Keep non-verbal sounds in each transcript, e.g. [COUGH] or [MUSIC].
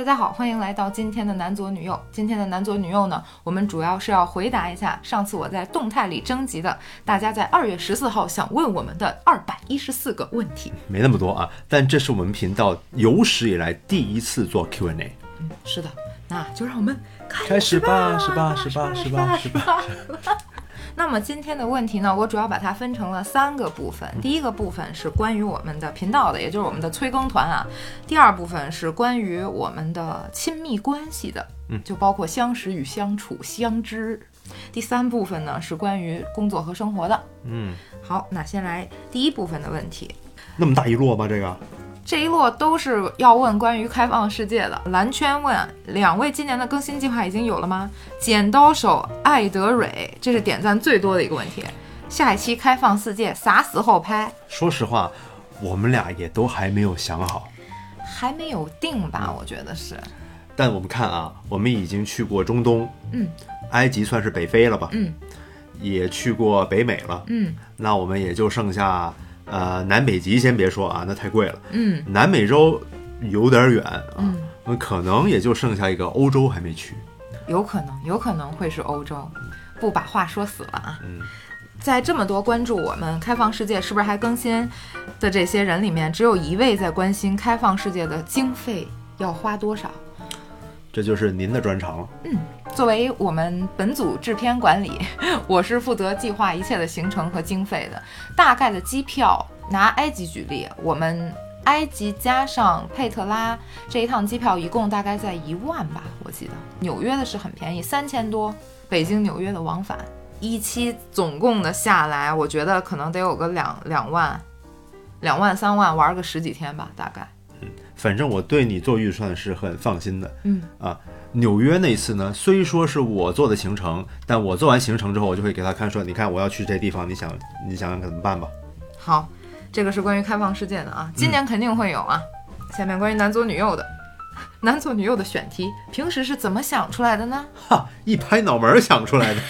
大家好，欢迎来到今天的男左女右。今天的男左女右呢，我们主要是要回答一下上次我在动态里征集的大家在二月十四号想问我们的二百一十四个问题。没那么多啊，但这是我们频道有史以来第一次做 Q&A。嗯，是的，那就让我们开始吧，是吧，是吧，是吧，是吧。那么今天的问题呢，我主要把它分成了三个部分。第一个部分是关于我们的频道的，也就是我们的催更团啊。第二部分是关于我们的亲密关系的，嗯，就包括相识与相处、相知。第三部分呢是关于工作和生活的。嗯，好，那先来第一部分的问题。那么大一摞吗？这个？这一摞都是要问关于开放世界的。蓝圈问两位今年的更新计划已经有了吗？剪刀手艾德蕊，这是点赞最多的一个问题。下一期开放世界啥时候拍？说实话，我们俩也都还没有想好，还没有定吧？我觉得是。但我们看啊，我们已经去过中东，嗯，埃及算是北非了吧？嗯，也去过北美了，嗯，那我们也就剩下。呃，南北极先别说啊，那太贵了。嗯，南美洲有点远啊，嗯，那可能也就剩下一个欧洲还没去。有可能，有可能会是欧洲。不把话说死了啊。嗯，在这么多关注我们开放世界是不是还更新的这些人里面，只有一位在关心开放世界的经费要花多少。这就是您的专长了。嗯，作为我们本组制片管理，[LAUGHS] 我是负责计划一切的行程和经费的。大概的机票，拿埃及举例，我们埃及加上佩特拉这一趟机票一共大概在一万吧，我记得。纽约的是很便宜，三千多。北京纽约的往返，一期总共的下来，我觉得可能得有个两两万，两万三万，玩个十几天吧，大概。嗯反正我对你做预算是很放心的，嗯啊，纽约那次呢，虽说是我做的行程，但我做完行程之后，我就会给他看，说你看我要去这地方，你想你想想怎么办吧？好，这个是关于开放世界的啊，今年肯定会有啊。下面关于男左女右的，男左女右的选题，平时是怎么想出来的呢？[LAUGHS] 哈，一拍脑门想出来的。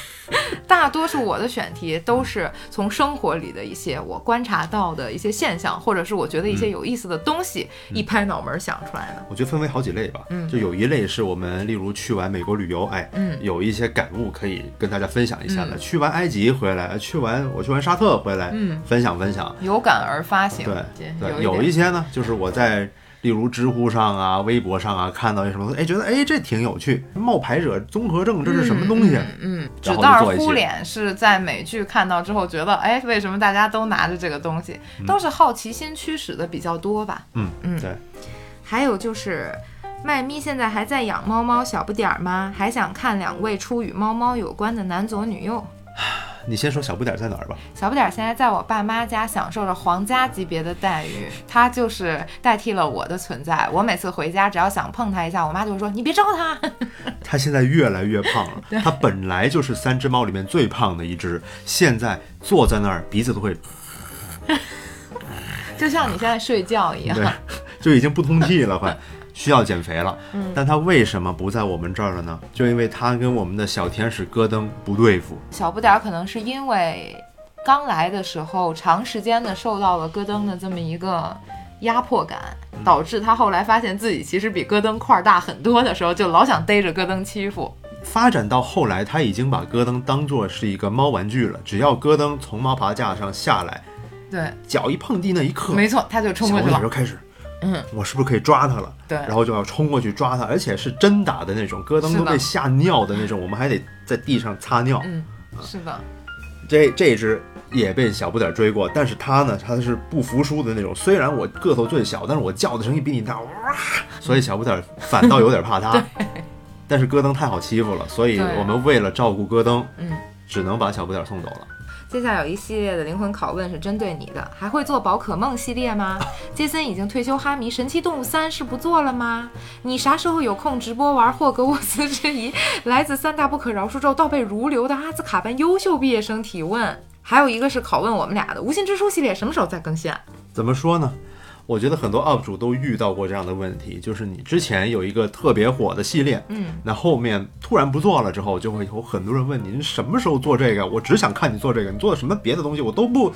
大多数我的选题都是从生活里的一些我观察到的一些现象，或者是我觉得一些有意思的东西，一拍脑门想出来的。我觉得分为好几类吧，嗯，就有一类是我们例如去完美国旅游，哎，嗯，有一些感悟可以跟大家分享一下的。去完埃及回来，去完我去完沙特回来，嗯，分享分享，有感而发型。对对，有一些呢，就是我在。例如知乎上啊、微博上啊，看到一什么，哎，觉得哎这挺有趣，冒牌者综合症这是什么东西？嗯，纸袋敷脸是在美剧看到之后觉得，哎，为什么大家都拿着这个东西？都是好奇心驱使的比较多吧？嗯嗯，对。还有就是，麦咪现在还在养猫猫小不点儿吗？还想看两位出与猫猫有关的男左女右。你先说小不点在哪儿吧。小不点现在在我爸妈家享受着皇家级别的待遇，他就是代替了我的存在。我每次回家只要想碰他一下，我妈就会说你别招他。[LAUGHS] 他现在越来越胖了，他本来就是三只猫里面最胖的一只，现在坐在那儿鼻子都会，[LAUGHS] 就像你现在睡觉一样，对，就已经不通气了，快。[LAUGHS] 需要减肥了，但他为什么不在我们这儿了呢？就因为他跟我们的小天使戈登不对付。小不点儿可能是因为刚来的时候长时间的受到了戈登的这么一个压迫感，导致他后来发现自己其实比戈登块儿大很多的时候，就老想逮着戈登欺负。发展到后来，他已经把戈登当做是一个猫玩具了，只要戈登从猫爬架上下来，对，脚一碰地那一刻，没错，他就冲过去了，就开始。嗯，我是不是可以抓他了？对，然后就要冲过去抓他，而且是真打的那种，戈登都被吓尿的那种，我们还得在地上擦尿。嗯，是的。这这只也被小不点追过，但是他呢，他是不服输的那种。虽然我个头最小，但是我叫的声音比你大，哇！所以小不点反倒有点怕他。[LAUGHS] 但是戈登太好欺负了，所以我们为了照顾戈登，嗯，只能把小不点送走了。接下来有一系列的灵魂拷问是针对你的，还会做宝可梦系列吗？[LAUGHS] 杰森已经退休哈迷，神奇动物三是不做了吗？你啥时候有空直播玩霍格沃茨之遗？来自三大不可饶恕咒倒背如流的阿兹卡班优秀毕业生提问，还有一个是拷问我们俩的无心之书系列什么时候再更新？啊怎么说呢？我觉得很多 UP 主都遇到过这样的问题，就是你之前有一个特别火的系列，嗯，那后面突然不做了之后，就会有很多人问你，你什么时候做这个？我只想看你做这个，你做的什么别的东西我都不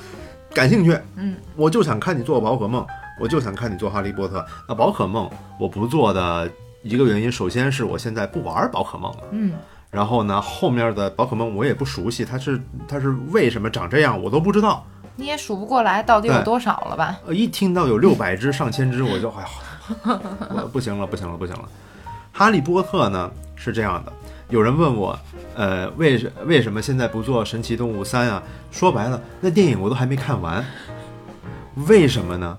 感兴趣，嗯，我就想看你做宝可梦，我就想看你做哈利波特。那宝可梦我不做的一个原因，首先是我现在不玩宝可梦了，嗯，然后呢，后面的宝可梦我也不熟悉，它是它是为什么长这样，我都不知道。你也数不过来到底有多少了吧？呃，一听到有六百只、上千只，我就哎呀，我不行了，不行了，不行了。哈利波特呢是这样的，有人问我，呃，为什为什么现在不做神奇动物三啊？说白了，那电影我都还没看完，为什么呢？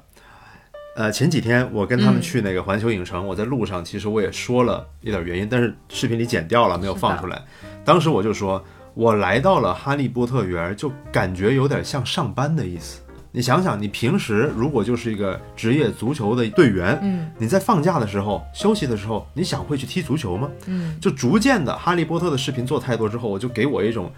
呃，前几天我跟他们嗯去那个环球影城，我在路上其实我也说了一点原因，但是视频里剪掉了，没有放出来。当时我就说，我来到了哈利波特园，就感觉有点像上班的意思。你想想，你平时如果就是一个职业足球的队员，嗯你在放假的时候、休息的时候，你想会去踢足球吗？嗯，就逐渐的，哈利波特的视频做太多之后，我就给我一种，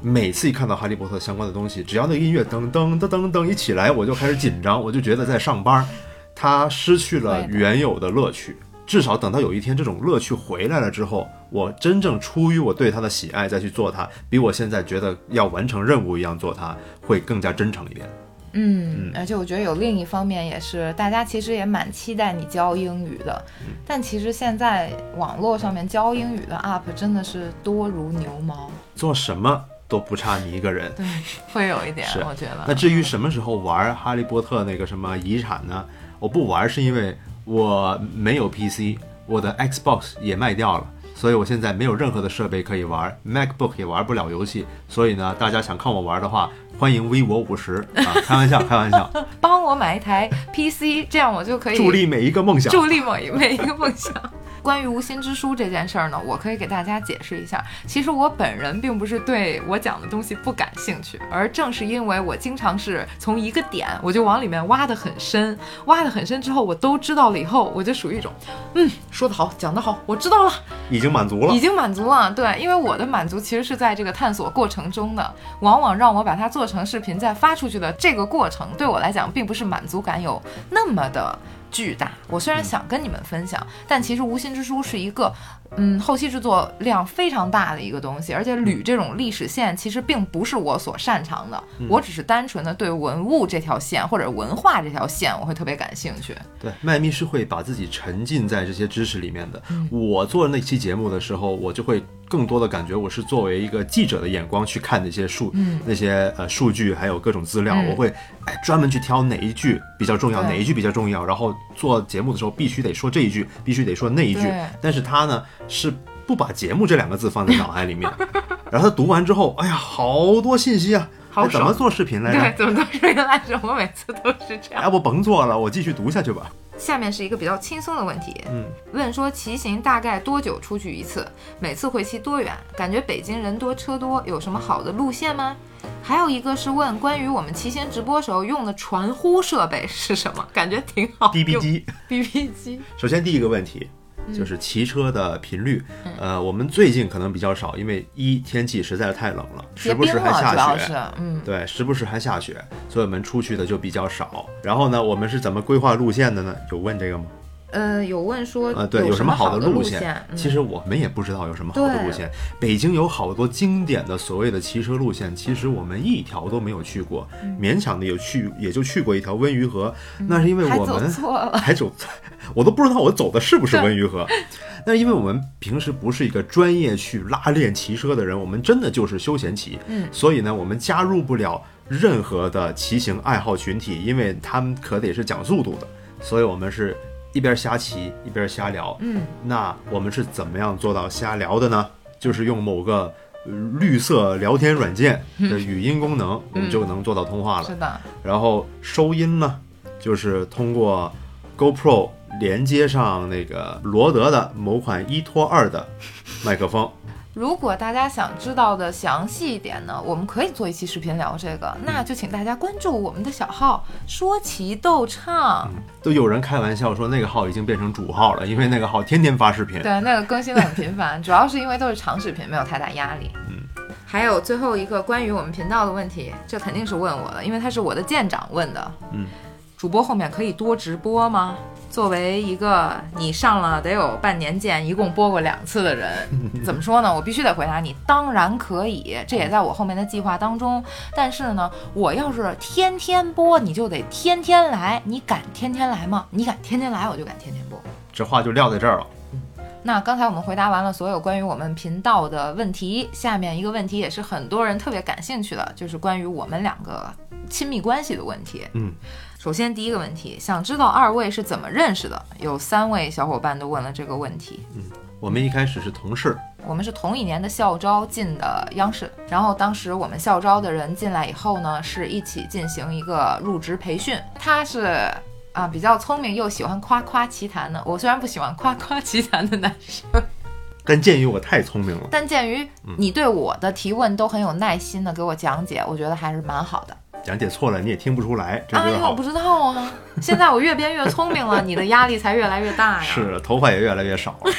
每次一看到哈利波特相关的东西，只要那个音乐噔噔噔噔噔一起来，我就开始紧张，我就觉得在上班，它失去了原有的乐趣。至少等到有一天这种乐趣回来了之后，我真正出于我对他的喜爱再去做它，比我现在觉得要完成任务一样做它，会更加真诚一点。嗯，而且我觉得有另一方面也是，大家其实也蛮期待你教英语的，嗯但其实现在网络上面教英语的 UP 真的是多如牛毛，做什么都不差你一个人。对，会有一点，我觉得。那至于什么时候玩《哈利波特》那个什么遗产呢？我不玩是因为我没有 PC，我的 Xbox 也卖掉了，所以我现在没有任何的设备可以玩，MacBook 也玩不了游戏。所以呢，大家想看我玩的话，欢迎微我五十啊，[LAUGHS] 开玩笑，开玩笑，帮我买一台 PC，这样我就可以助力每一个梦想。助力每每一个梦想。关于无心之书这件事儿呢，我可以给大家解释一下。其实我本人并不是对我讲的东西不感兴趣，而正是因为我经常是从一个点我就往里面挖得很深，挖得很深之后，我都知道了以后，我就属于一种，嗯，说得好，讲得好，我知道了，已经满足了已。经满足了。对，因为我的满足其实是在这个探索过程中的，往往让我把它做成视频再发出去的这个过程，对我来讲并不是满足感有那么的巨大。我虽然想跟你们分享，但其实无心之书是一个。嗯，后期制作量非常大的一个东西，而且捋这种历史线其实并不是我所擅长的，我只是单纯的对文物这条线或者文化这条线我会特别感兴趣。对，麦咪是会把自己沉浸在这些知识里面的。嗯我做那期节目的时候，我就会更多的感觉我是作为一个记者的眼光去看那些数、那些呃数据，还有各种资料，嗯我会哎专门去挑哪一句比较重要，哪一句比较重要，然后做节目的时候必须得说这一句，必须得说那一句。但是他呢是不把节目这两个字放在脑海里面，[LAUGHS] 然后他读完之后，哎呀，好多信息啊！好哎怎么做视频来着对，着？怎么做视频来着我每次都是这样。要不甭做了，我继续读下去吧。下面是一个比较轻松的问题，嗯，问说骑行大概多久出去一次？每次会骑多远？感觉北京人多车多，有什么好的路线吗？还有一个是问关于我们骑行直播时候用的传呼设备是什么？感觉挺好。BB 机。BB 机。首先第一个问题嗯就是骑车的频率，呃，我们最近可能比较少，因为一天气实在是太冷了，时不时还下雪。嗯，对，时不时还下雪，所以我们出去的就比较少。然后呢，我们是怎么规划路线的呢？有问这个吗？呃，有问说呃，对，有什么好的路线？嗯其实我们也不知道有什么好的路线。北京有好多经典的所谓的骑车路线，其实我们一条都没有去过，嗯勉强的有去，也就去过一条温榆河，那是因为还走我们错了。[LAUGHS] 还走，我都不知道我走的是不是温榆河。那因为我们平时不是一个专业去拉练骑车的人，我们真的就是休闲骑，嗯所以呢，我们加入不了任何的骑行爱好群体，因为他们可得是讲速度的，所以我们是一边瞎骑一边瞎聊。嗯，那我们是怎么样做到瞎聊的呢？就是用某个呃绿色聊天软件的语音功能，我们就能做到通话了。是的，然后收音呢，就是通过 GoPro 连接上那个罗德的某款一拖二的麦克风。如果大家想知道的详细一点呢，我们可以做一期视频聊这个，那就请大家关注我们的小号“说奇逗唱”。都有人开玩笑说那个号已经变成主号了，因为那个号天天发视频。对，那个更新的很频繁，主要是因为都是长视频，没有太大压力。嗯，还有最后一个关于我们频道的问题，这肯定是问我的，因为他是我的舰长问的。嗯，主播后面可以多直播吗？作为一个你上了得有半年剑，一共播过两次的人，[LAUGHS] 怎么说呢？我必须得回答你，当然可以，这也在我后面的计划当中。但是呢，我要是天天播，你就得天天来，你敢天天来吗？你敢天天来，我就敢天天播。[LAUGHS] 这话就撂在这儿了。那刚才我们回答完了所有关于我们频道的问题，下面一个问题也是很多人特别感兴趣的，就是关于我们两个亲密关系的问题。嗯，首先第一个问题，想知道二位是怎么认识的？有三位小伙伴都问了这个问题。嗯我们一开始是同事，我们是同一年的校招进的央视，然后当时我们校招的人进来以后呢，是一起进行一个入职培训。他是啊比较聪明又喜欢夸夸其谈的，我虽然不喜欢夸夸其谈的男生，但鉴于我太聪明了，但鉴于你对我的提问都很有耐心的给我讲解，我觉得还是蛮好的。讲解错了你也听不出来，这啊，就是好因为我不。知道啊，现在我越变越聪明了，你的压力才越来越大呀。[LAUGHS] 是，头发也越来越少了。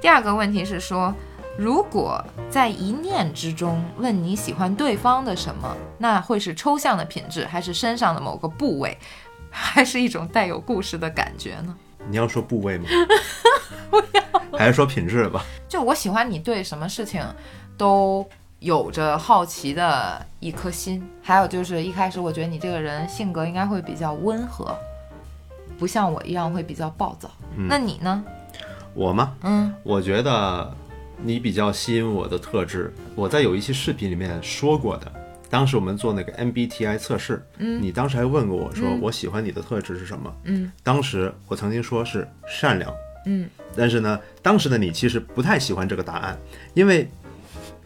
第二个问题是说，如果在一念之中问你喜欢对方的什么，那会是抽象的品质，还是身上的某个部位，[LAUGHS] 还是一种带有故事的感觉呢？你要说部位吗？[LAUGHS] 不要还是说品质吧？就我喜欢你对什么事情都有着好奇的一颗心，还有就是一开始我觉得你这个人性格应该会比较温和，不像我一样会比较暴躁。那你呢？我吗？嗯我觉得你比较吸引我的特质，我在有一期视频里面说过的。当时我们做那个 MBTI 测试，嗯，你当时还问过我说，我喜欢你的特质是什么？嗯，当时我曾经说是善良，嗯但是呢，当时的你其实不太喜欢这个答案，因为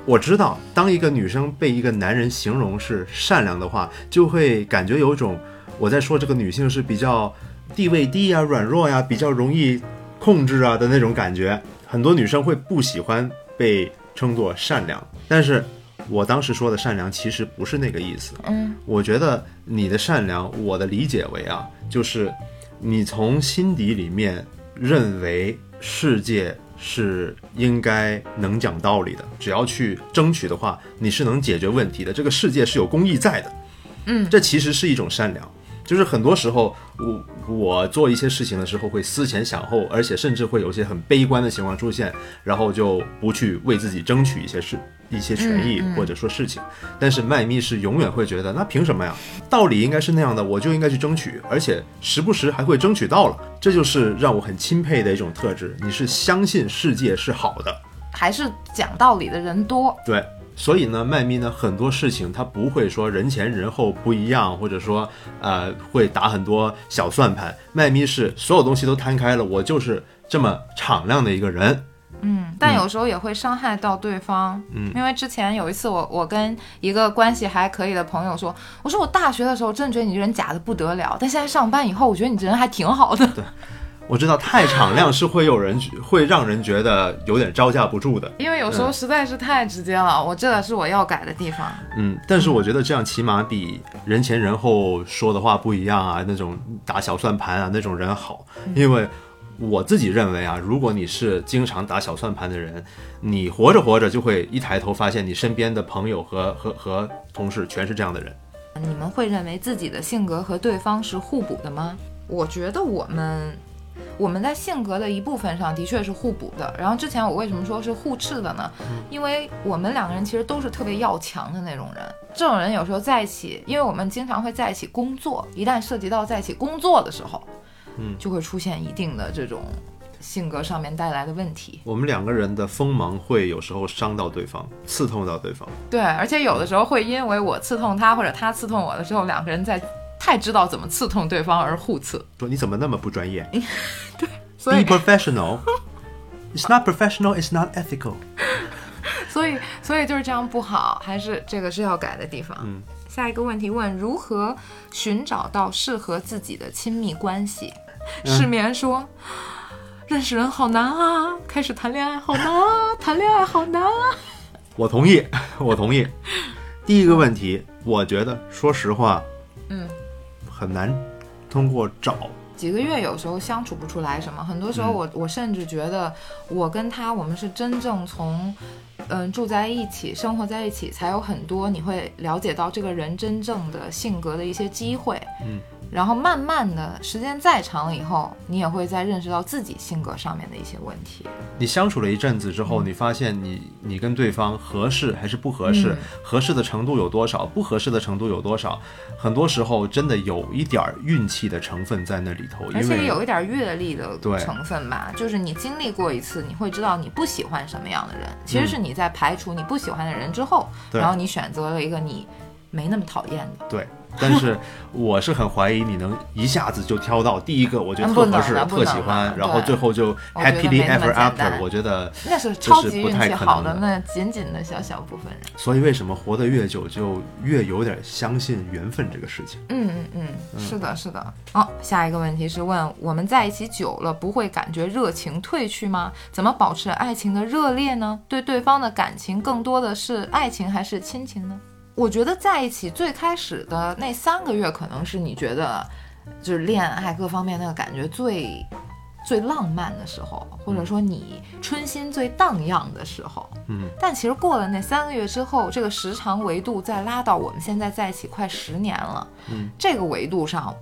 我知道，当一个女生被一个男人形容是善良的话，就会感觉有一种我在说这个女性是比较地位低呀、软弱呀、比较容易控制啊的那种感觉。很多女生会不喜欢被称作善良，但是我当时说的善良其实不是那个意思。嗯我觉得你的善良，我的理解为啊，就是你从心底里面认为世界是应该能讲道理的，只要去争取的话，你是能解决问题的。这个世界是有公义在的，嗯这其实是一种善良。就是很多时候，我我做一些事情的时候会思前想后，而且甚至会有一些很悲观的情况出现，然后就不去为自己争取一些事、一些权益或者说事情。但是麦咪是永远会觉得，那凭什么呀？道理应该是那样的，我就应该去争取，而且时不时还会争取到了，这就是让我很钦佩的一种特质。你是相信世界是好的，还是讲道理的人多。对，所以呢，麦咪呢很多事情他不会说人前人后不一样，或者说呃会打很多小算盘。麦咪是所有东西都摊开了，我就是这么敞亮的一个人。嗯，但有时候也会伤害到对方。嗯因为之前有一次我，我跟一个关系还可以的朋友说，我说我大学的时候真的觉得你这人假的不得了，但现在上班以后，我觉得你这人还挺好的。我知道太敞亮是会有人 [LAUGHS] 会让人觉得有点招架不住的，因为有时候实在是太直接了，我这是我要改的地方。嗯，但是我觉得这样起码比人前人后说的话不一样啊，那种打小算盘啊那种人好，因为我自己认为啊，如果你是经常打小算盘的人，你活着活着就会一抬头发现你身边的朋友和和和同事全是这样的人。你们会认为自己的性格和对方是互补的吗？我觉得我们我们在性格的一部分上的确是互补的。然后之前我为什么说是互斥的呢？因为我们两个人其实都是特别要强的那种人。这种人有时候在一起，因为我们经常会在一起工作，一旦涉及到在一起工作的时候，嗯，就会出现一定的这种性格上面带来的问题。我们两个人的锋芒会有时候伤到对方，刺痛到对方。对，而且有的时候会因为我刺痛他，或者他刺痛我的时候，两个人在太知道怎么刺痛对方而互刺。说你怎么那么不专业 [LAUGHS] 对所以？Be professional. It's not professional. It's not ethical. [LAUGHS] 所以，所以就是这样不好，还是这个是要改的地方。嗯，下一个问题问如何寻找到适合自己的亲密关系？失眠说。认识人好难啊，开始谈恋爱好难啊，[LAUGHS] 谈恋爱好难啊。我同意，我同意。第一个问题，我觉得说实话，嗯，很难通过找。几个月有时候相处不出来什么，很多时候我、我甚至觉得我跟他我们是真正从嗯住在一起、生活在一起，才有很多你会了解到这个人真正的性格的一些机会。嗯，然后慢慢的时间再长了以后，你也会再认识到自己性格上面的一些问题。你相处了一阵子之后，你发现你你跟对方合适还是不合适，嗯合适的程度有多少，不合适的程度有多少，很多时候真的有一点儿运气的成分在那里头，而且有一点阅历的成分吧，就是你经历过一次，你会知道你不喜欢什么样的人。其实是你在排除你不喜欢的人之后，嗯然后你选择了一个你没那么讨厌的。对。[LAUGHS] 但是我是很怀疑你能一下子就挑到第一个，我觉得特合适、特喜欢，然后最后就 happily ever after。我觉得那是超级运不太气好可能的那仅仅的小小部分人。所以为什么活得越久，就越有点相信缘分这个事情？嗯嗯嗯，是的，是的。哦，下一个问题是问我们在一起久了，不会感觉热情褪去吗？怎么保持爱情的热烈呢？对对方的感情更多的是爱情还是亲情呢？我觉得在一起最开始的那三个月，可能是你觉得就是恋爱各方面那个感觉最最浪漫的时候，或者说你春心最荡漾的时候。嗯，但其实过了那三个月之后，这个时长维度再拉到我们现在在一起快十年了，嗯，这个维度上，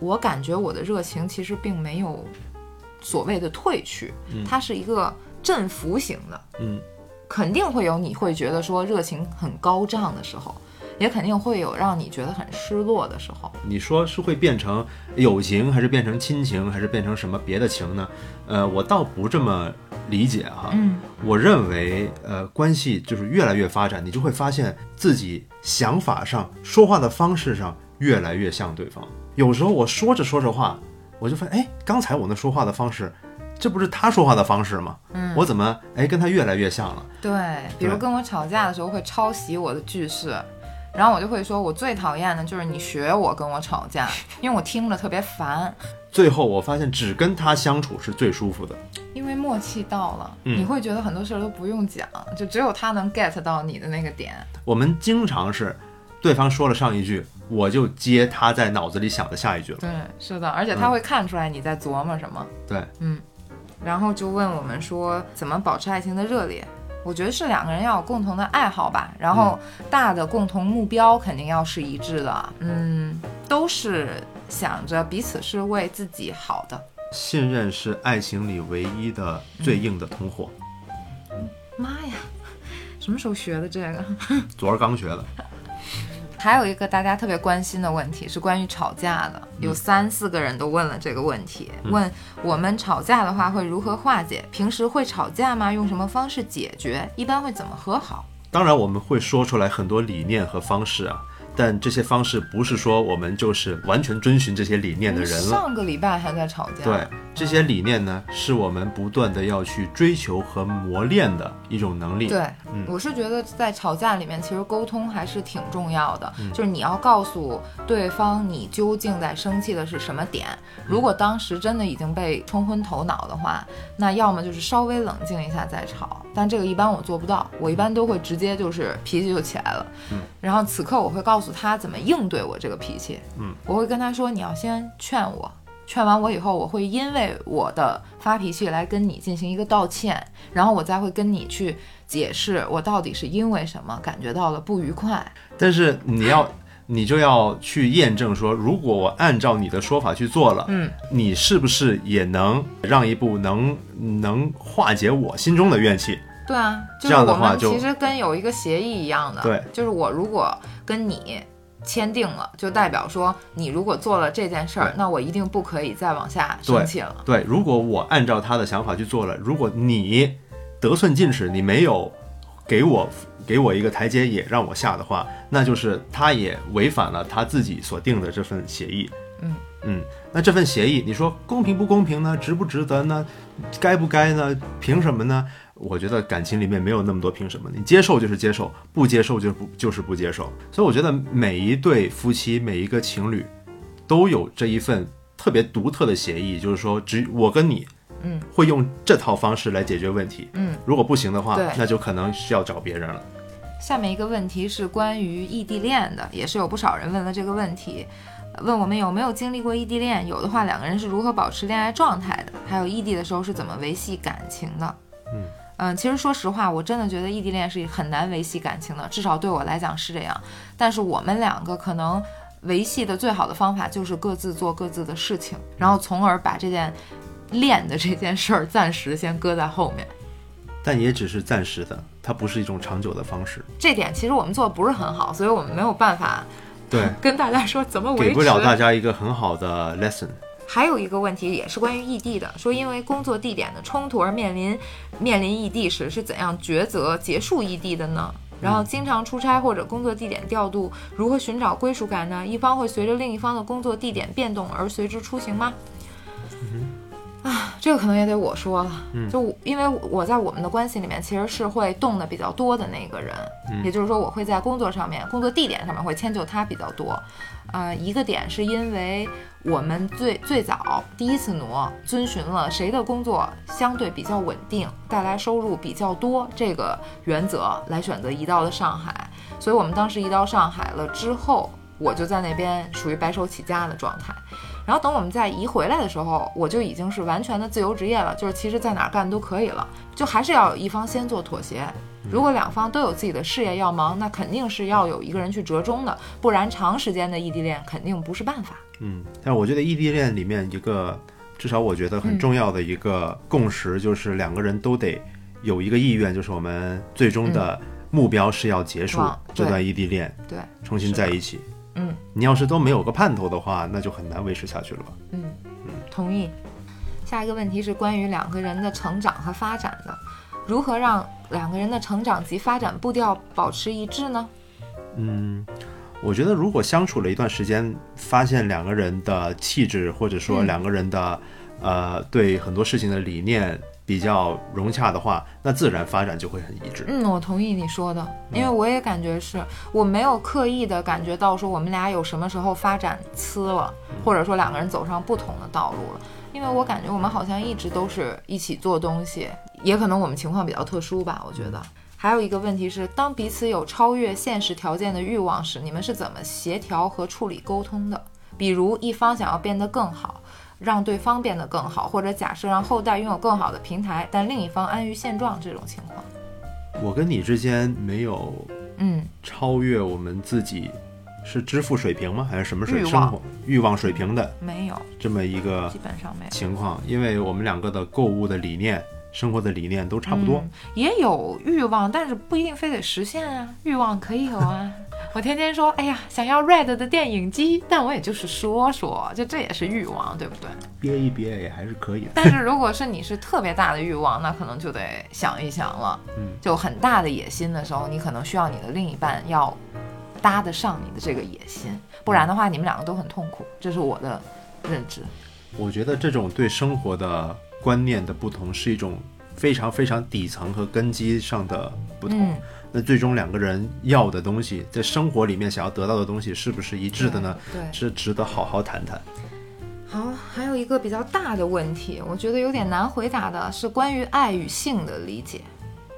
我感觉我的热情其实并没有所谓的褪去，嗯。它是一个振幅型的，嗯，肯定会有你会觉得说热情很高涨的时候，也肯定会有让你觉得很失落的时候。你说是会变成友情，还是变成亲情，还是变成什么别的情呢？呃，我倒不这么理解哈。嗯，我认为，呃，关系就是越来越发展，你就会发现自己想法上、说话的方式上越来越像对方。有时候我说着说着话，我就发现，哎，刚才我那说话的方式，这不是他说话的方式吗？嗯我怎么哎跟他越来越像了？对，比如跟我吵架的时候会抄袭我的句式，然后我就会说，我最讨厌的就是你学我跟我吵架，[LAUGHS] 因为我听着特别烦。最后我发现，只跟他相处是最舒服的。因为默契到了，嗯你会觉得很多事儿都不用讲，就只有他能 get 到你的那个点。我们经常是，对方说了上一句，我就接他在脑子里想的下一句了。对，是的，而且他会看出来你在琢磨什么。对，嗯，然后就问我们说怎么保持爱情的热烈。我觉得是两个人要有共同的爱好吧，然后大的共同目标肯定要是一致的，嗯，都是想着彼此是为自己好的。信任是爱情里唯一的最硬的通货。妈呀，什么时候学的这个？[LAUGHS] 昨儿刚学的。还有一个大家特别关心的问题是关于吵架的，有三四个人都问了这个问题，问我们吵架的话会如何化解？平时会吵架吗？用什么方式解决？一般会怎么和好？当然，我们会说出来很多理念和方式啊，但这些方式不是说我们就是完全遵循这些理念的人了。上个礼拜还在吵架，对，这些理念呢，是我们不断的要去追求和磨练的一种能力。对，嗯我是觉得在吵架里面，其实沟通还是挺重要的。嗯就是你要告诉对方你究竟在生气的是什么点。如果当时真的已经被冲昏头脑的话，那要么就是稍微冷静一下再吵。但这个一般我做不到，我一般都会直接就是脾气就起来了。嗯然后此刻我会告诉他怎么应对我这个脾气。嗯，我会跟他说，你要先劝我。劝完我以后，我会因为我的发脾气来跟你进行一个道歉，然后我再会跟你去解释我到底是因为什么感觉到了不愉快。但是你要，你就要去验证说，如果我按照你的说法去做了，嗯，你是不是也能让一步，能能化解我心中的怨气？对啊，就这是我们样的话其实跟有一个协议一样的，对，就是我如果跟你签订了，就代表说你如果做了这件事儿，那我一定不可以再往下生气了。对，如果我按照他的想法去做了，如果你得寸进尺，你没有给我给我一个台阶也让我下的话，那就是他也违反了他自己所定的这份协议。嗯嗯，那这份协议，你说公平不公平呢？值不值得呢？该不该呢？凭什么呢？我觉得感情里面没有那么多凭什么，你接受就是接受，不接受就是不就是不接受。所以我觉得每一对夫妻，每一个情侣，都有这一份特别独特的协议，就是说，只我跟你，嗯，会用这套方式来解决问题。嗯，如果不行的话，那就可能需要找别人了。下面一个问题是关于异地恋的，也是有不少人问了这个问题，呃问我们有没有经历过异地恋，有的话两个人是如何保持恋爱状态的，还有异地的时候是怎么维系感情的。嗯嗯，其实说实话，我真的觉得异地恋是很难维系感情的，至少对我来讲是这样。但是我们两个可能维系的最好的方法就是各自做各自的事情，然后从而把这件恋的这件事儿暂时先搁在后面。但也只是暂时的，它不是一种长久的方式。这点其实我们做的不是很好，所以我们没有办法对，跟大家说怎么维持。给不了大家一个很好的 lesson。还有一个问题也是关于异地的，说因为工作地点的冲突而面临面临异地时是怎样抉择结束异地的呢？然后经常出差或者工作地点调度，如何寻找归属感呢？一方会随着另一方的工作地点变动而随之出行吗？啊，这个可能也得我说了，就因为我在我们的关系里面其实是会动的比较多的那个人，也就是说我会在工作上面、工作地点上面会迁就他比较多。呃，一个点是因为我们最最早第一次挪，遵循了谁的工作相对比较稳定，带来收入比较多这个原则来选择移到了上海，所以我们当时移到上海了之后，我就在那边属于白手起家的状态。然后等我们再移回来的时候，我就已经是完全的自由职业了，就是其实在哪儿干都可以了，就还是要有一方先做妥协。如果两方都有自己的事业要忙，那肯定是要有一个人去折中的，不然长时间的异地恋肯定不是办法。嗯，但我觉得异地恋里面一个至少我觉得很重要的一个共识就是两个人都得有一个意愿，就是我们最终的目标是要结束这段异地恋，对，重新在一起。嗯，你要是都没有个盼头的话，那就很难维持下去了吧？嗯嗯，同意。下一个问题是关于两个人的成长和发展的，如何让两个人的成长及发展步调保持一致呢？嗯，我觉得如果相处了一段时间，发现两个人的气质或者说两个人的呃对很多事情的理念。比较融洽的话，那自然发展就会很一致。嗯，我同意你说的，因为我也感觉是我没有刻意的感觉到说我们俩有什么时候发展呲了，或者说两个人走上不同的道路了。因为我感觉我们好像一直都是一起做东西，也可能我们情况比较特殊吧。我觉得还有一个问题是，当彼此有超越现实条件的欲望时，你们是怎么协调和处理沟通的？比如一方想要变得更好。让对方变得更好，或者假设让后代拥有更好的平台，但另一方安于现状这种情况，我跟你之间没有，嗯，超越我们自己是支付水平吗？还是什么水生活欲望水平的？没有。这么一个基本上没有。情况，因为我们两个的购物的理念、生活的理念都差不多，也有欲望，但是不一定非得实现啊，欲望可以有啊。[LAUGHS] 我天天说，哎呀，想要 Red 的电影机，但我也就是说说，就这也是欲望，对不对？憋一憋也还是可以的。但是如果是你是特别大的欲望，那可能就得想一想了。嗯，就很大的野心的时候，你可能需要你的另一半要搭得上你的这个野心，不然的话，你们两个都很痛苦。这是我的认知。我觉得这种对生活的观念的不同，是一种非常非常底层和根基上的不同。那最终两个人要的东西，在生活里面想要得到的东西，是不是一致的呢？对，是值得好好谈谈。好，还有一个比较大的问题，我觉得有点难回答的是关于爱与性的理解。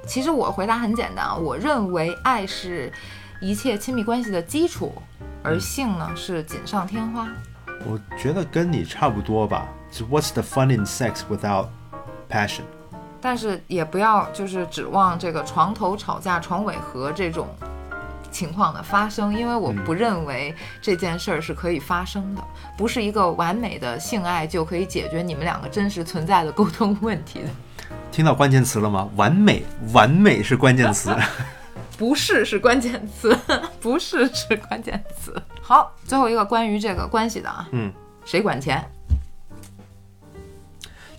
其实我回答很简单，我认为爱是一切亲密关系的基础，而性呢是锦上添花。我觉得跟你差不多吧。What's the fun in sex without passion？但是也不要就是指望这个床头吵架床尾和这种情况的发生，因为我不认为这件事儿是可以发生的，不是一个完美的性爱就可以解决你们两个真实存在的沟通问题的。听到关键词了吗？完美，完美是关键词，[LAUGHS] [LAUGHS] [LAUGHS] 不是是关键词，[LAUGHS] 不是是关键词。好，最后一个关于这个关系的啊，嗯，谁管钱？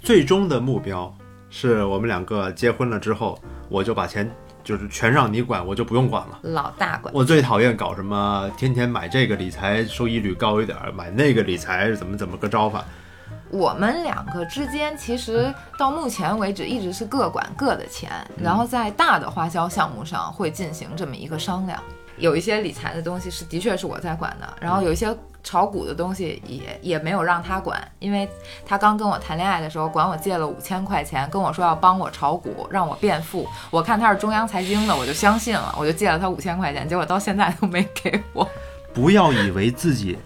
最终的目标。是我们两个结婚了之后，我就把钱就是全让你管，我就不用管了。老大管。我最讨厌搞什么，天天买这个理财收益率高一点，买那个理财怎么怎么个招法。我们两个之间其实到目前为止一直是各管各的钱，然后在大的花销项目上会进行这么一个商量。有一些理财的东西是的确是我在管的，然后有一些。炒股的东西也也没有让他管，因为他刚跟我谈恋爱的时候管我借了五千块钱，跟我说要帮我炒股，让我变富。我看他是中央财经的，我就相信了，我就借了他五千块钱，结果到现在都没给我。不要以为自己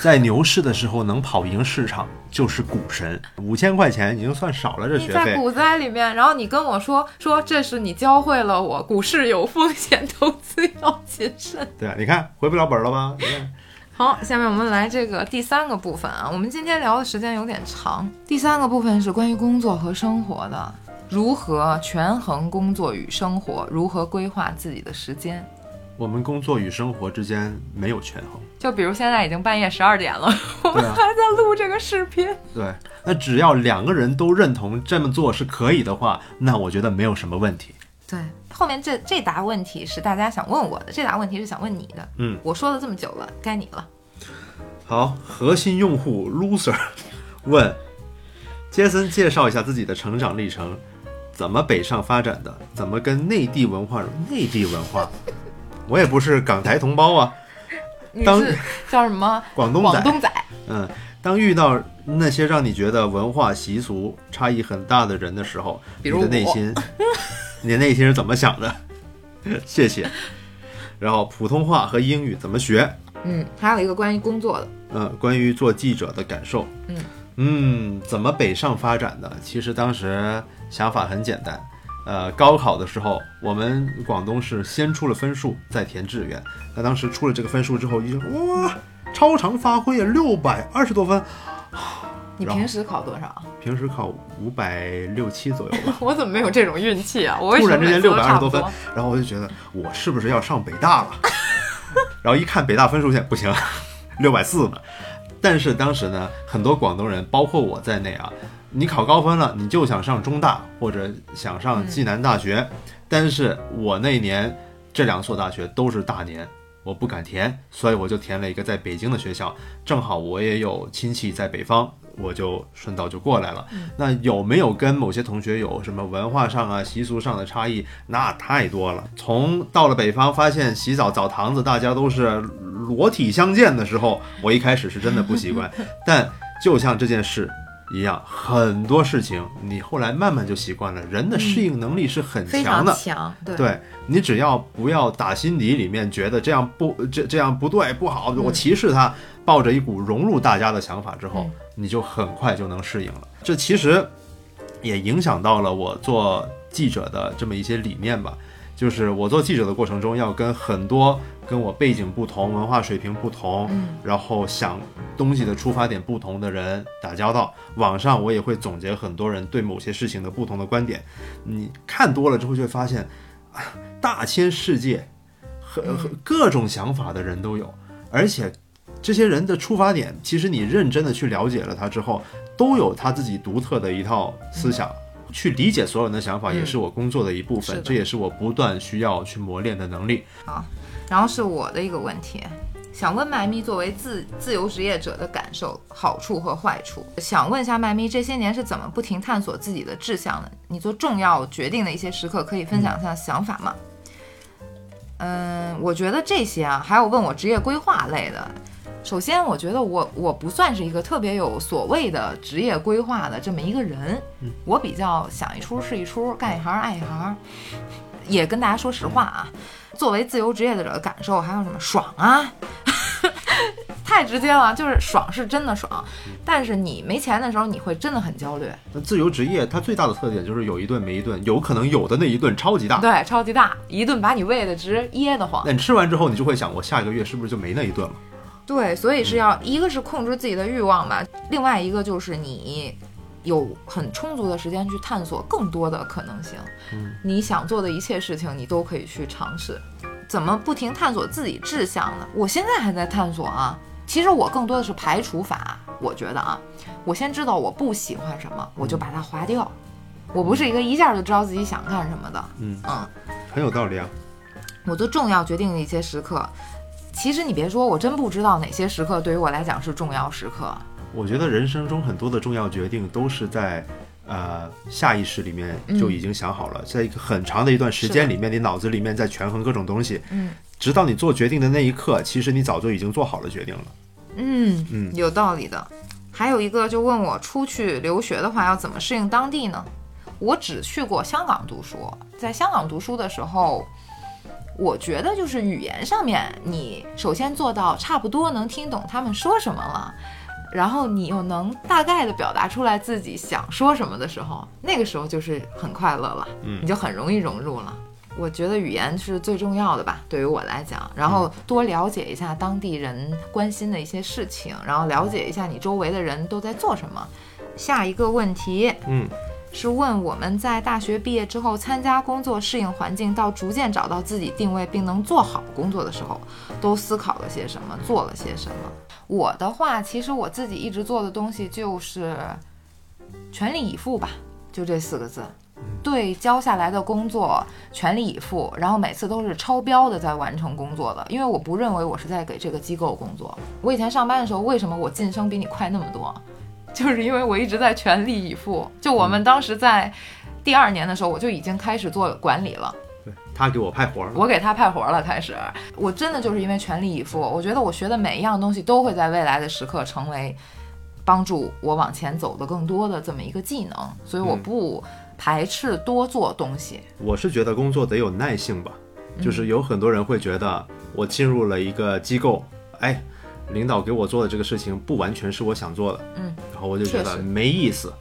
在牛市的时候能跑赢市场就是股神，五千块钱已经算少了。这学费在股灾里面，然后你跟我说说这是你教会了我股市有风险，投资要谨慎。对啊，你看回不了本了吧？你看。好，下面我们来这个第三个部分啊。我们今天聊的时间有点长，第三个部分是关于工作和生活的，如何权衡工作与生活，如何规划自己的时间。我们工作与生活之间没有权衡，就比如现在已经半夜十二点了，我们还在录这个视频。对。那只要两个人都认同这么做是可以的话，那我觉得没有什么问题。对，后面这这答问题是大家想问我的，这答问题是想问你的。嗯，我说了这么久了，该你了。好，核心用户 loser [LAUGHS] 问杰森介绍一下自己的成长历程，怎么北上发展的，怎么跟内地文化内地文化，我也不是港台同胞啊，当是 [LAUGHS] 叫什么？广东仔，广东仔。嗯，当遇到那些让你觉得文化习俗差异很大的人的时候，比如你的内心，[LAUGHS] 你的内心是怎么想的？[LAUGHS] 谢谢。然后普通话和英语怎么学？嗯，还有一个关于工作的。嗯，关于做记者的感受，嗯嗯，怎么北上发展的？其实当时想法很简单，呃，高考的时候，我们广东是先出了分数，再填志愿。那当时出了这个分数之后，一哇，超常发挥啊，六百二十多分，你平时考多少？平时考五百六七左右吧。[LAUGHS] 我怎么没有这种运气啊？我突然之间每次都620差不多分然后我就觉得我是不是要上北大了？[LAUGHS] 然后一看北大分数线不行，六百四呢。但是当时呢，很多广东人，包括我在内啊，你考高分了，你就想上中大或者想上暨南大学，但是我那年这两所大学都是大年。我不敢填，所以我就填了一个在北京的学校，正好我也有亲戚在北方，我就顺道就过来了。那有没有跟某些同学有什么文化上啊、习俗上的差异？那太多了。从到了北方，发现洗澡澡堂子大家都是裸体相见的时候，我一开始是真的不习惯。[LAUGHS] 但就像这件事一样，很多事情你后来慢慢就习惯了。人的适应能力是很强的。常强，对对你只要不要打心底里面觉得这样不这这样不对不好，我歧视他，抱着一股融入大家的想法之后，嗯你就很快就能适应了。这其实也影响到了我做记者的这么一些理念吧。就是我做记者的过程中，要跟很多跟我背景不同、文化水平不同，嗯然后想东西的出发点不同的人打交道。网上我也会总结很多人对某些事情的不同的观点，你看多了之后就会发现，啊大千世界，和和各种想法的人都有，而且这些人的出发点，其实你认真的去了解了他之后，都有他自己独特的一套思想。去理解所有人的想法，也是我工作的一部分，这也是我不断需要去磨练的能力。好，然后是我的一个问题，想问麦咪作为自自由职业者的感受、好处和坏处。想问一下麦咪，这些年是怎么不停探索自己的志向的？你做重要决定的一些时刻，可以分享一下想法吗？嗯，我觉得这些啊，还有问我职业规划类的。首先，我觉得我我不算是一个特别有所谓的职业规划的这么一个人，我比较想一出是一出，干一行爱一行。也跟大家说实话啊，作为自由职业者的感受，还有什么爽啊？[LAUGHS] 太直接了，就是爽是真的爽，但是你没钱的时候，你会真的很焦虑。那自由职业它最大的特点就是有一顿没一顿，有可能有的那一顿超级大。对，超级大，一顿把你喂的直噎得慌。那你吃完之后，你就会想，我下一个月是不是就没那一顿了？对，所以是要一个是控制自己的欲望吧，另外一个就是你有很充足的时间去探索更多的可能性。嗯，你想做的一切事情，你都可以去尝试。怎么不停探索自己志向呢？我现在还在探索啊。其实我更多的是排除法，我觉得啊，我先知道我不喜欢什么，我就把它划掉。我不是一个一下就知道自己想干什么的。嗯嗯，很有道理啊。我做重要决定的一些时刻，其实你别说，我真不知道哪些时刻对于我来讲是重要时刻。我觉得人生中很多的重要决定都是在呃下意识里面就已经想好了，在一个很长的一段时间里面，你脑子里面在权衡各种东西，嗯直到你做决定的那一刻，其实你早就已经做好了决定了。嗯嗯有道理的。还有一个就问我出去留学的话要怎么适应当地呢？我只去过香港读书，在香港读书的时候，我觉得就是语言上面，你首先做到差不多能听懂他们说什么了。然后你又能大概的表达出来自己想说什么的时候，那个时候就是很快乐了，嗯你就很容易融入了。我觉得语言是最重要的吧，对于我来讲，然后多了解一下当地人关心的一些事情，然后了解一下你周围的人都在做什么。下一个问题，嗯，是问我们在大学毕业之后参加工作、适应环境，到逐渐找到自己定位并能做好工作的时候，都思考了些什么，做了些什么。我的话，其实我自己一直做的东西就是全力以赴吧，就这四个字。对交下来的工作全力以赴，然后每次都是超标的在完成工作的，因为我不认为我是在给这个机构工作。我以前上班的时候，为什么我晋升比你快那么多？就是因为我一直在全力以赴。就我们当时在第二年的时候，我就已经开始做管理了。对他给我派活儿，我给他派活儿了，开始。我真的就是因为全力以赴，我觉得我学的每一样东西都会在未来的时刻成为帮助我往前走的更多的这么一个技能，所以我不。排斥多做东西，我是觉得工作得有耐性吧。就是有很多人会觉得，我进入了一个机构，哎，领导给我做的这个事情不完全是我想做的，嗯，然后我就觉得没意思，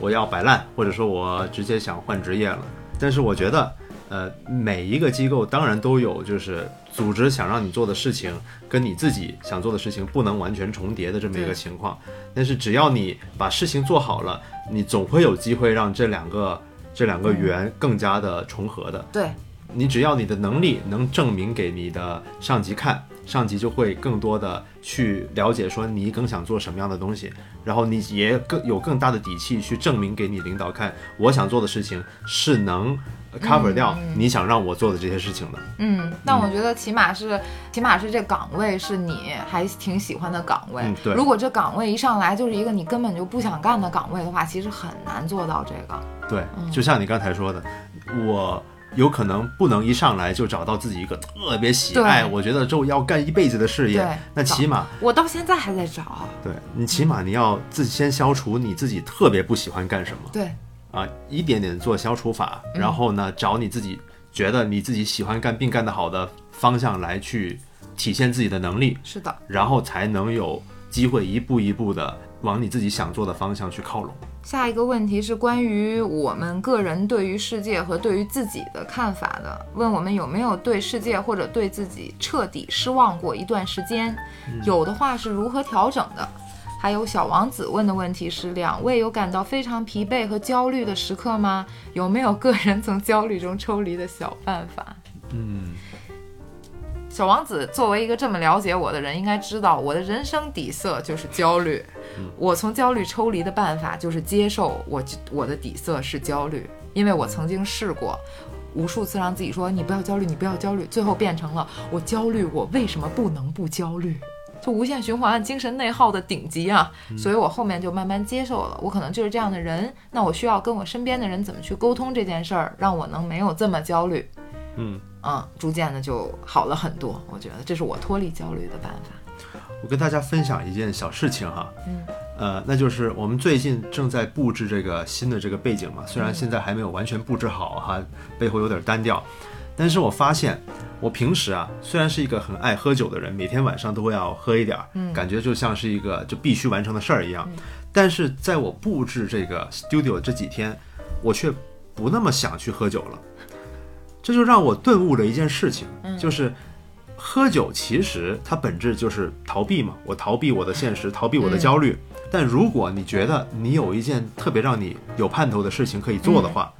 我要摆烂，或者说我直接想换职业了。但是我觉得，呃，每一个机构当然都有就是组织想让你做的事情跟你自己想做的事情不能完全重叠的这么一个情况。但是只要你把事情做好了。你总会有机会让这两个这两个圆更加的重合的。对，你只要你的能力能证明给你的上级看，上级就会更多的去了解说你更想做什么样的东西，然后你也更有更大的底气去证明给你领导看，我想做的事情是能。cover 掉你想让我做的这些事情的，嗯，但我觉得起码是，起码是这岗位是你还挺喜欢的岗位。对，如果这岗位一上来就是一个你根本就不想干的岗位的话，其实很难做到这个。对，就像你刚才说的，我有可能不能一上来就找到自己一个特别喜爱，我觉得就要干一辈子的事业。那起码我到现在还在找。对你起码你要自己先消除你自己特别不喜欢干什么。对。啊，一点点做消除法，然后呢，找你自己觉得你自己喜欢干并干得好的方向来去体现自己的能力，是的，然后才能有机会一步一步的往你自己想做的方向去靠拢。下一个问题是关于我们个人对于世界和对于自己的看法的，问我们有没有对世界或者对自己彻底失望过一段时间，有的话是如何调整的？还有小王子问的问题是：两位有感到非常疲惫和焦虑的时刻吗？有没有个人从焦虑中抽离的小办法？嗯，小王子作为一个这么了解我的人，应该知道我的人生底色就是焦虑。我从焦虑抽离的办法就是接受我我的底色是焦虑，因为我曾经试过无数次让自己说你不要焦虑，你不要焦虑，最后变成了我焦虑，我为什么不能不焦虑？就无限循环，精神内耗的顶级啊！所以我后面就慢慢接受了，我可能就是这样的人。那我需要跟我身边的人怎么去沟通这件事儿，让我能没有这么焦虑。嗯嗯，逐渐的就好了很多。我觉得这是我脱离焦虑的办法。我跟大家分享一件小事情哈，嗯，呃，那就是我们最近正在布置这个新的这个背景嘛，虽然现在还没有完全布置好哈，背后有点单调。但是我发现，我平时啊，虽然是一个很爱喝酒的人，每天晚上都会要喝一点儿，感觉就像是一个就必须完成的事儿一样。但是在我布置这个 studio 这几天，我却不那么想去喝酒了。这就让我顿悟了一件事情，就是喝酒其实它本质就是逃避嘛，我逃避我的现实，逃避我的焦虑。但如果你觉得你有一件特别让你有盼头的事情可以做的话，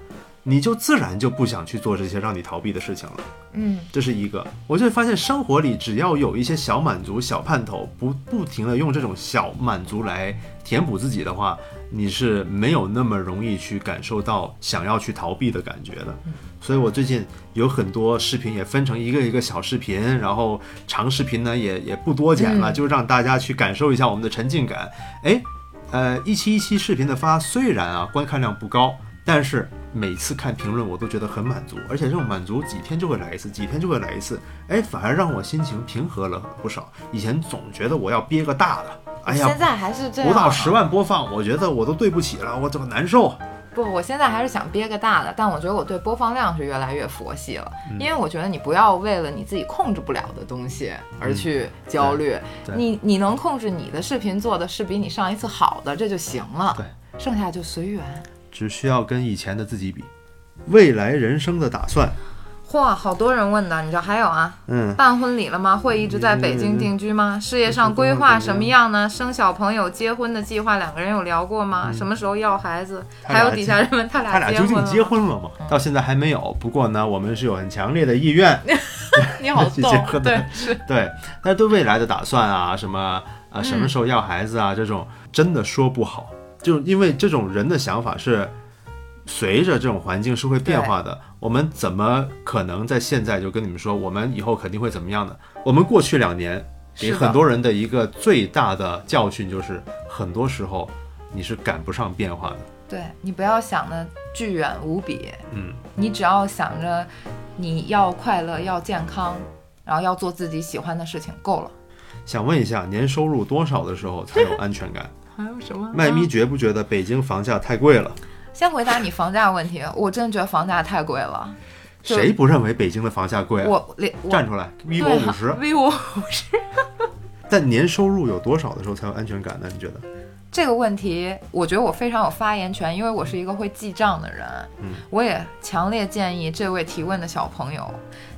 你就自然就不想去做这些让你逃避的事情了。嗯，这是一个。我就发现生活里只要有一些小满足、小盼头，不不停的用这种小满足来填补自己的话，你是没有那么容易去感受到想要去逃避的感觉的。所以我最近有很多视频也分成一个一个小视频，然后长视频呢也也不多剪了，就让大家去感受一下我们的沉浸感。哎，呃，一期一期视频的发，虽然啊观看量不高。但是每次看评论，我都觉得很满足，而且这种满足几天就会来一次，几天就会来一次，哎，反而让我心情平和了不少。以前总觉得我要憋个大的，哎呀，现在还是这样，不到十万播放，我觉得我都对不起了，我怎么难受？不，我现在还是想憋个大的，但我觉得我对播放量是越来越佛系了，因为我觉得你不要为了你自己控制不了的东西而去焦虑，你你能控制你的视频做的是比你上一次好的，这就行了，对，剩下就随缘。只需要跟以前的自己比，未来人生的打算，嚯，好多人问的，你知道还有啊？嗯，办婚礼了吗？会一直在北京定居吗？事业上规划什么样呢？生小朋友、结婚的计划，两个人有聊过吗？什么时候要孩子？还有底下人问他俩他俩结究竟结婚了吗？到现在还没有。不过呢，我们是有很强烈的意愿，[LAUGHS] 你好逗 [LAUGHS] 结婚，的对，是对，但是对未来的打算啊，什么啊什么时候要孩子啊，这种真的说不好，就因为这种人的想法是随着这种环境是会变化的。我们怎么可能在现在就跟你们说，我们以后肯定会怎么样的？我们过去两年给很多人的一个最大的教训就是，很多时候你是赶不上变化的。对你不要想的巨远无比，嗯，你只要想着你要快乐、要健康，然后要做自己喜欢的事情，够了。想问一下，年收入多少的时候才有安全感？还有什么麦咪觉不觉得北京房价太贵了？先回答你房价问题，我真的觉得房价太贵了。谁不认为北京的房价贵啊？我连站出来对，vivo 五十。vivo [LAUGHS] 五十 [LAUGHS] 但年收入有多少的时候才有安全感呢？你觉得？这个问题，我觉得我非常有发言权，因为我是一个会记账的人。嗯，我也强烈建议这位提问的小朋友，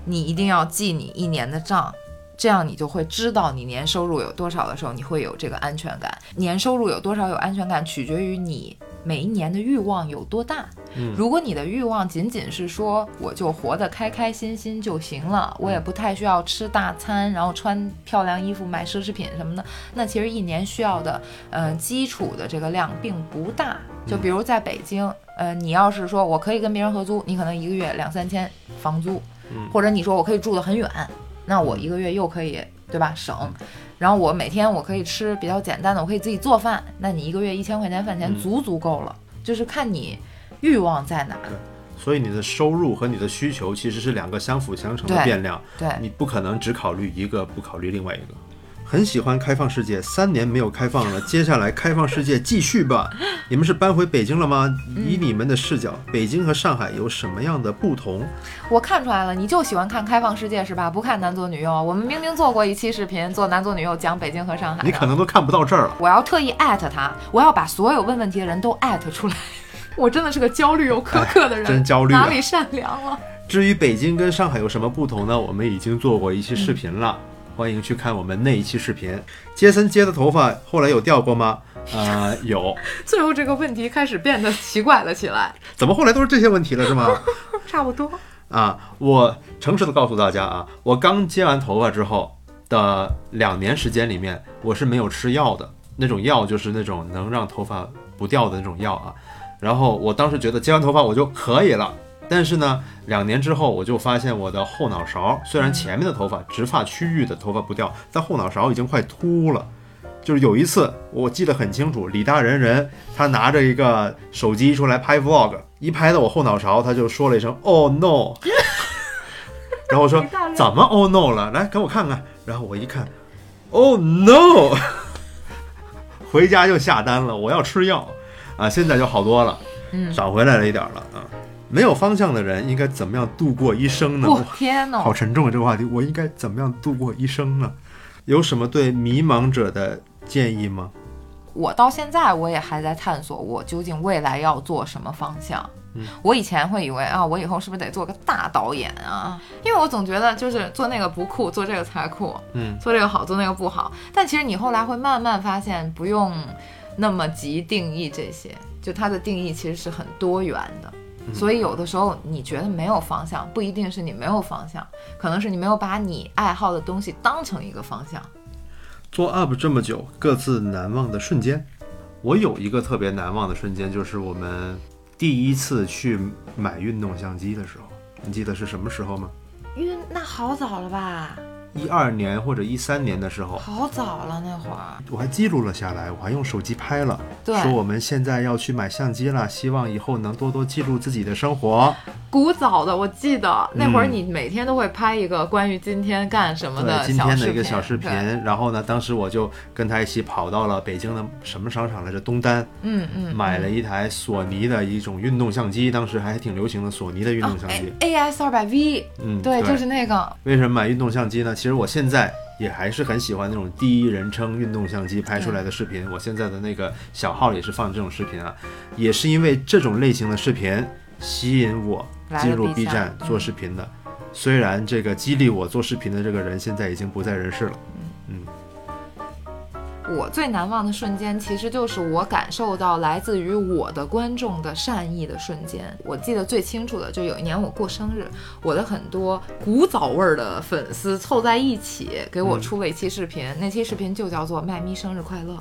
你一定要记你一年的账。这样你就会知道你年收入有多少的时候，你会有这个安全感。年收入有多少有安全感，取决于你每一年的欲望有多大。嗯如果你的欲望仅仅是说我就活得开开心心就行了，我也不太需要吃大餐，然后穿漂亮衣服、买奢侈品什么的，那其实一年需要的呃基础的这个量并不大。就比如在北京，呃，你要是说我可以跟别人合租，你可能一个月两三千房租，嗯或者你说我可以住得很远，那我一个月又可以对吧省。然后我每天我可以吃比较简单的，我可以自己做饭，那你一个月一千块钱饭钱嗯足足够了。就是看你欲望在哪儿。所以你的收入和你的需求其实是两个相辅相成的变量，对，你不可能只考虑一个，不考虑另外一个。很喜欢开放世界，三年没有开放了，接下来开放世界继续吧。[LAUGHS] 你们是搬回北京了吗？以你们的视角，北京和上海有什么样的不同？我看出来了，你就喜欢看开放世界是吧？不看男左女右。我们明明做过一期视频，做男左女右讲北京和上海。你可能都看不到这儿了。我要特意艾特他，我要把所有问问题的人都艾特出来。[LAUGHS] 我真的是个焦虑又苛刻的人，真焦虑啊哪里善良了？至于北京跟上海有什么不同呢？我们已经做过一期视频了，欢迎去看我们那一期视频。杰森接的头发后来有掉过吗？[LAUGHS] 呃，有。最后这个问题开始变得奇怪了起来。怎么后来都是这些问题了，是吗？[LAUGHS] 差不多。啊，我诚实的告诉大家啊，我刚接完头发之后的两年时间里面，我是没有吃药的，那种药就是那种能让头发不掉的那种药啊。然后我当时觉得接完头发我就可以了，但是呢，两年之后我就发现我的后脑勺，虽然前面的头发直发区域的头发不掉，但后脑勺已经快秃了。就是有一次我记得很清楚，李大人人他拿着一个手机出来拍 vlog，一拍到我后脑勺，他就说了一声 “Oh no”，然后我说怎么 “Oh no” 了？来给我看看。然后我一看，“Oh no”，[LAUGHS] 回家就下单了，我要吃药啊！现在就好多了，嗯，长回来了一点了啊。没有方向的人应该怎么样度过一生呢？我天呐！好沉重啊！这个话题，我应该怎么样度过一生呢？有什么对迷茫者的建议吗？我到现在我也还在探索，我究竟未来要做什么方向。嗯我以前会以为啊，我以后是不是得做个大导演啊？因为我总觉得就是做那个不酷，做这个才酷，嗯，做这个好，做那个不好。但其实你后来会慢慢发现，不用那么急定义这些，就它的定义其实是很多元的。所以有的时候你觉得没有方向，不一定是你没有方向，可能是你没有把你爱好的东西当成一个方向。做 UP 这么久，各自难忘的瞬间。我有一个特别难忘的瞬间，就是我们第一次去买运动相机的时候。你记得是什么时候吗？因为那好早了吧？一二年或者一三年的时候，好早了那会儿。我还记录了下来，我还用手机拍了，对说我们现在要去买相机了，希望以后能多多记录自己的生活。古早的，我记得那会儿嗯你每天都会拍一个关于今天干什么的对，今天的一个小视频。然后呢，当时我就跟他一起跑到了北京的什么商场来着？东单，嗯嗯，买了一台索尼的一种运动相机，当时还挺流行的索尼的运动相机。A S 二百 V，嗯，哦对，就是那个。为什么买运动相机呢？其实我现在也还是很喜欢那种第一人称运动相机拍出来的视频。我现在的那个小号也是放这种视频啊，也是因为这种类型的视频吸引我进入 B 站做视频的。虽然这个激励我做视频的这个人现在已经不在人世了，嗯，我最难忘的瞬间，其实就是我感受到来自于我的观众的善意的瞬间。我记得最清楚的，就有一年我过生日，我的很多古早味儿的粉丝凑在一起给我出了一期视频，那期视频就叫做“麦咪生日快乐”。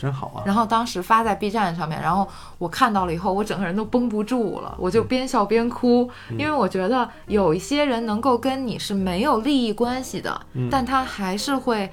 真好啊！然后当时发在 B 站上面，然后我看到了以后，我整个人都绷不住了，我就边笑边哭，因为我觉得有一些人能够跟你是没有利益关系的，但他还是会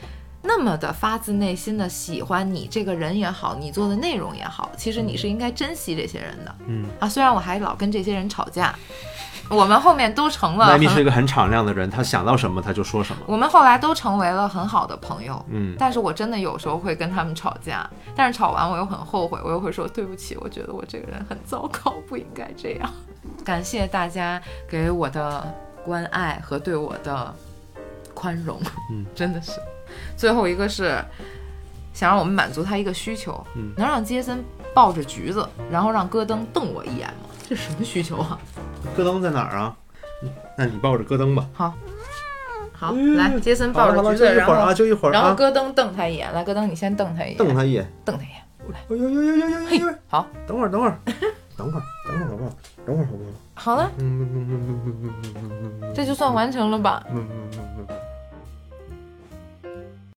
那么的发自内心的喜欢你这个人也好，你做的内容也好，其实你是应该珍惜这些人的。嗯啊，虽然我还老跟这些人吵架，[LAUGHS] 我们后面都成了 [LAUGHS] 麦咪是一，个很敞亮的人，他想到什么他就说什么。我们后来都成为了很好的朋友。嗯，但是我真的有时候会跟他们吵架，但是吵完我又很后悔，我又会说对不起，我觉得我这个人很糟糕，不应该这样。[LAUGHS] 感谢大家给我的关爱和对我的宽容，嗯，真的是。最后一个是想让我们满足他一个需求，能让杰森抱着橘子，然后让戈登瞪我一眼吗？这什么需求啊？戈登在哪儿啊？那你抱着戈登吧。好。好，来，杰森抱着橘子，然后啊，就一会儿，然后戈登瞪他一眼，来，戈登，你先瞪他一眼，瞪他一眼，瞪他一眼，来，呦呦呦呦呦，好，等会儿，等会儿，等会儿，等会儿好不好？等会儿好不好？好了，这就算完成了吧？嗯嗯嗯嗯。